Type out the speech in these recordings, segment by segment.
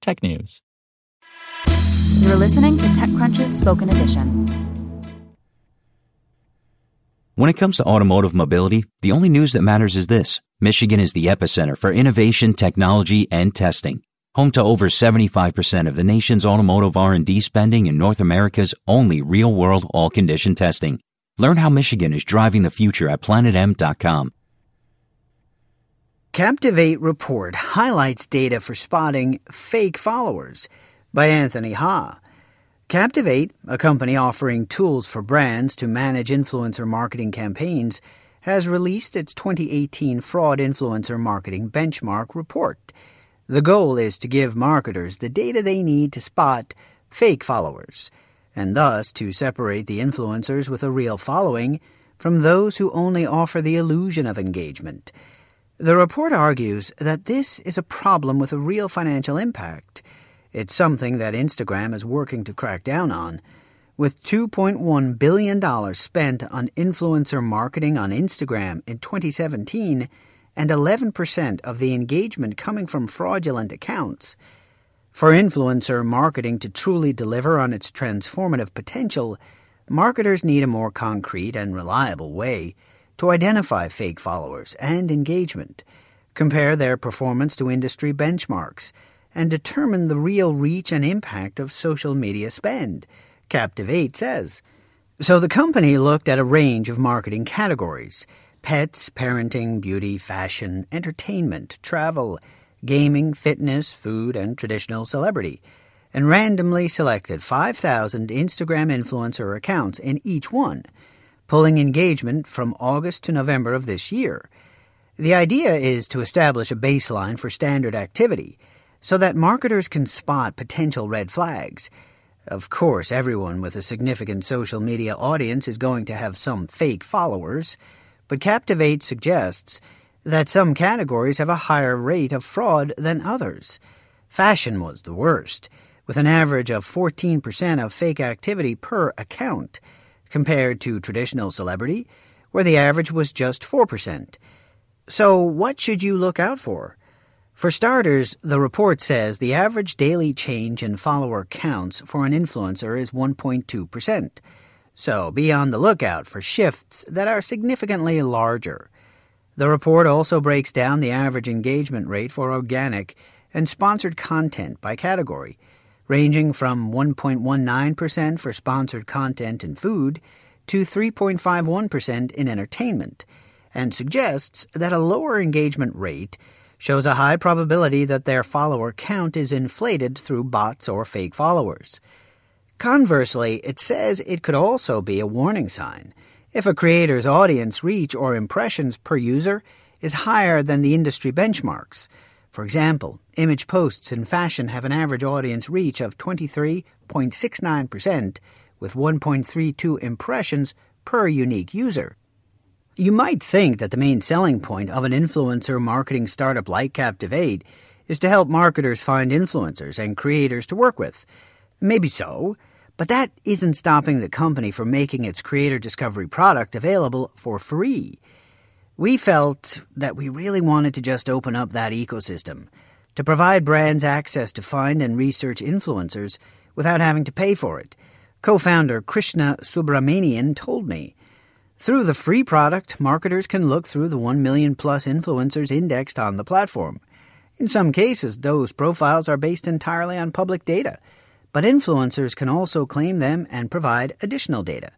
technews. You're listening to TechCrunch's Spoken Edition. When it comes to automotive mobility, the only news that matters is this. Michigan is the epicenter for innovation, technology, and testing. Home to over 75% of the nation's automotive R&D spending in North America's only real-world all-condition testing. Learn how Michigan is driving the future at planetm.com. Captiv8 report highlights data for spotting fake followers by Anthony Ha. Captiv8, a company offering tools for brands to manage influencer marketing campaigns, has released its 2018 Fraud Influencer Marketing Benchmark report. The goal is to give marketers the data they need to spot fake followers, and thus to separate the influencers with a real following from those who only offer the illusion of engagement. The report argues that this is a problem with a real financial impact. It's something that Instagram is working to crack down on. With $2.1 billion spent on influencer marketing on Instagram in 2017 and 11% of the engagement coming from fraudulent accounts, for influencer marketing to truly deliver on its transformative potential, marketers need a more concrete and reliable way to identify fake followers and engagement, compare their performance to industry benchmarks, and determine the real reach and impact of social media spend, Captiv8 says. So the company looked at a range of marketing categories pets, parenting, beauty, fashion, entertainment, travel, gaming, fitness, food, and traditional celebrity, and randomly selected 5,000 Instagram influencer accounts in each one pulling engagement from August to November of this year. The idea is to establish a baseline for standard activity so that marketers can spot potential red flags. Of course, everyone with a significant social media audience is going to have some fake followers, but Captiv8 suggests that some categories have a higher rate of fraud than others. Fashion was the worst, with an average of 14% of fake activity per account compared to traditional celebrity, where the average was just 4%. So, what should you look out for? For starters, the report says the average daily change in follower counts for an influencer is 1.2%. So, be on the lookout for shifts that are significantly larger. The report also breaks down the average engagement rate for organic and sponsored content by category ranging from 1.19% for sponsored content and food to 3.51% in entertainment, and suggests that a lower engagement rate shows a high probability that their follower count is inflated through bots or fake followers. Conversely, it says it could also be a warning sign if a creator's audience reach or impressions per user is higher than the industry benchmarks for example, image posts in fashion have an average audience reach of 23.69%, with 1.32 impressions per unique user. You might think that the main selling point of an influencer marketing startup like Captiv8 is to help marketers find influencers and creators to work with. Maybe so, but that isn't stopping the company from making its creator discovery product available for free. We felt that we really wanted to just open up that ecosystem, to provide brands access to find and research influencers without having to pay for it. Co founder Krishna Subramanian told me. Through the free product, marketers can look through the 1 million plus influencers indexed on the platform. In some cases, those profiles are based entirely on public data, but influencers can also claim them and provide additional data.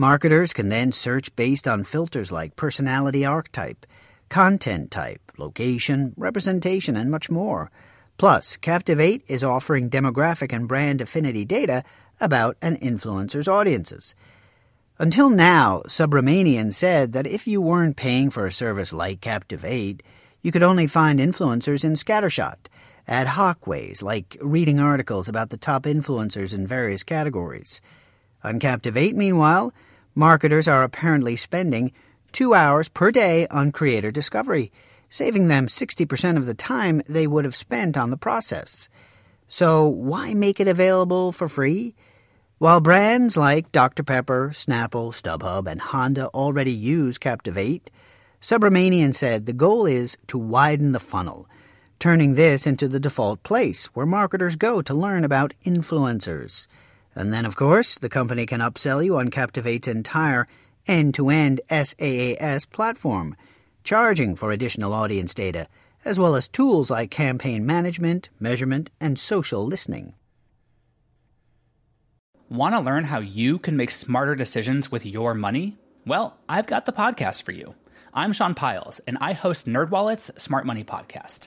Marketers can then search based on filters like personality archetype, content type, location, representation, and much more. Plus, Captiv8 is offering demographic and brand affinity data about an influencer's audiences. Until now, Subramanian said that if you weren't paying for a service like Captiv8, you could only find influencers in scattershot, ad hoc ways, like reading articles about the top influencers in various categories. On Captiv8, meanwhile, marketers are apparently spending two hours per day on creator discovery, saving them 60% of the time they would have spent on the process. So, why make it available for free? While brands like Dr. Pepper, Snapple, StubHub, and Honda already use Captiv8, Subramanian said the goal is to widen the funnel, turning this into the default place where marketers go to learn about influencers. And then, of course, the company can upsell you on Captiv8's entire end to end SaaS platform, charging for additional audience data, as well as tools like campaign management, measurement, and social listening. Want to learn how you can make smarter decisions with your money? Well, I've got the podcast for you. I'm Sean Pyles, and I host NerdWallet's Smart Money Podcast.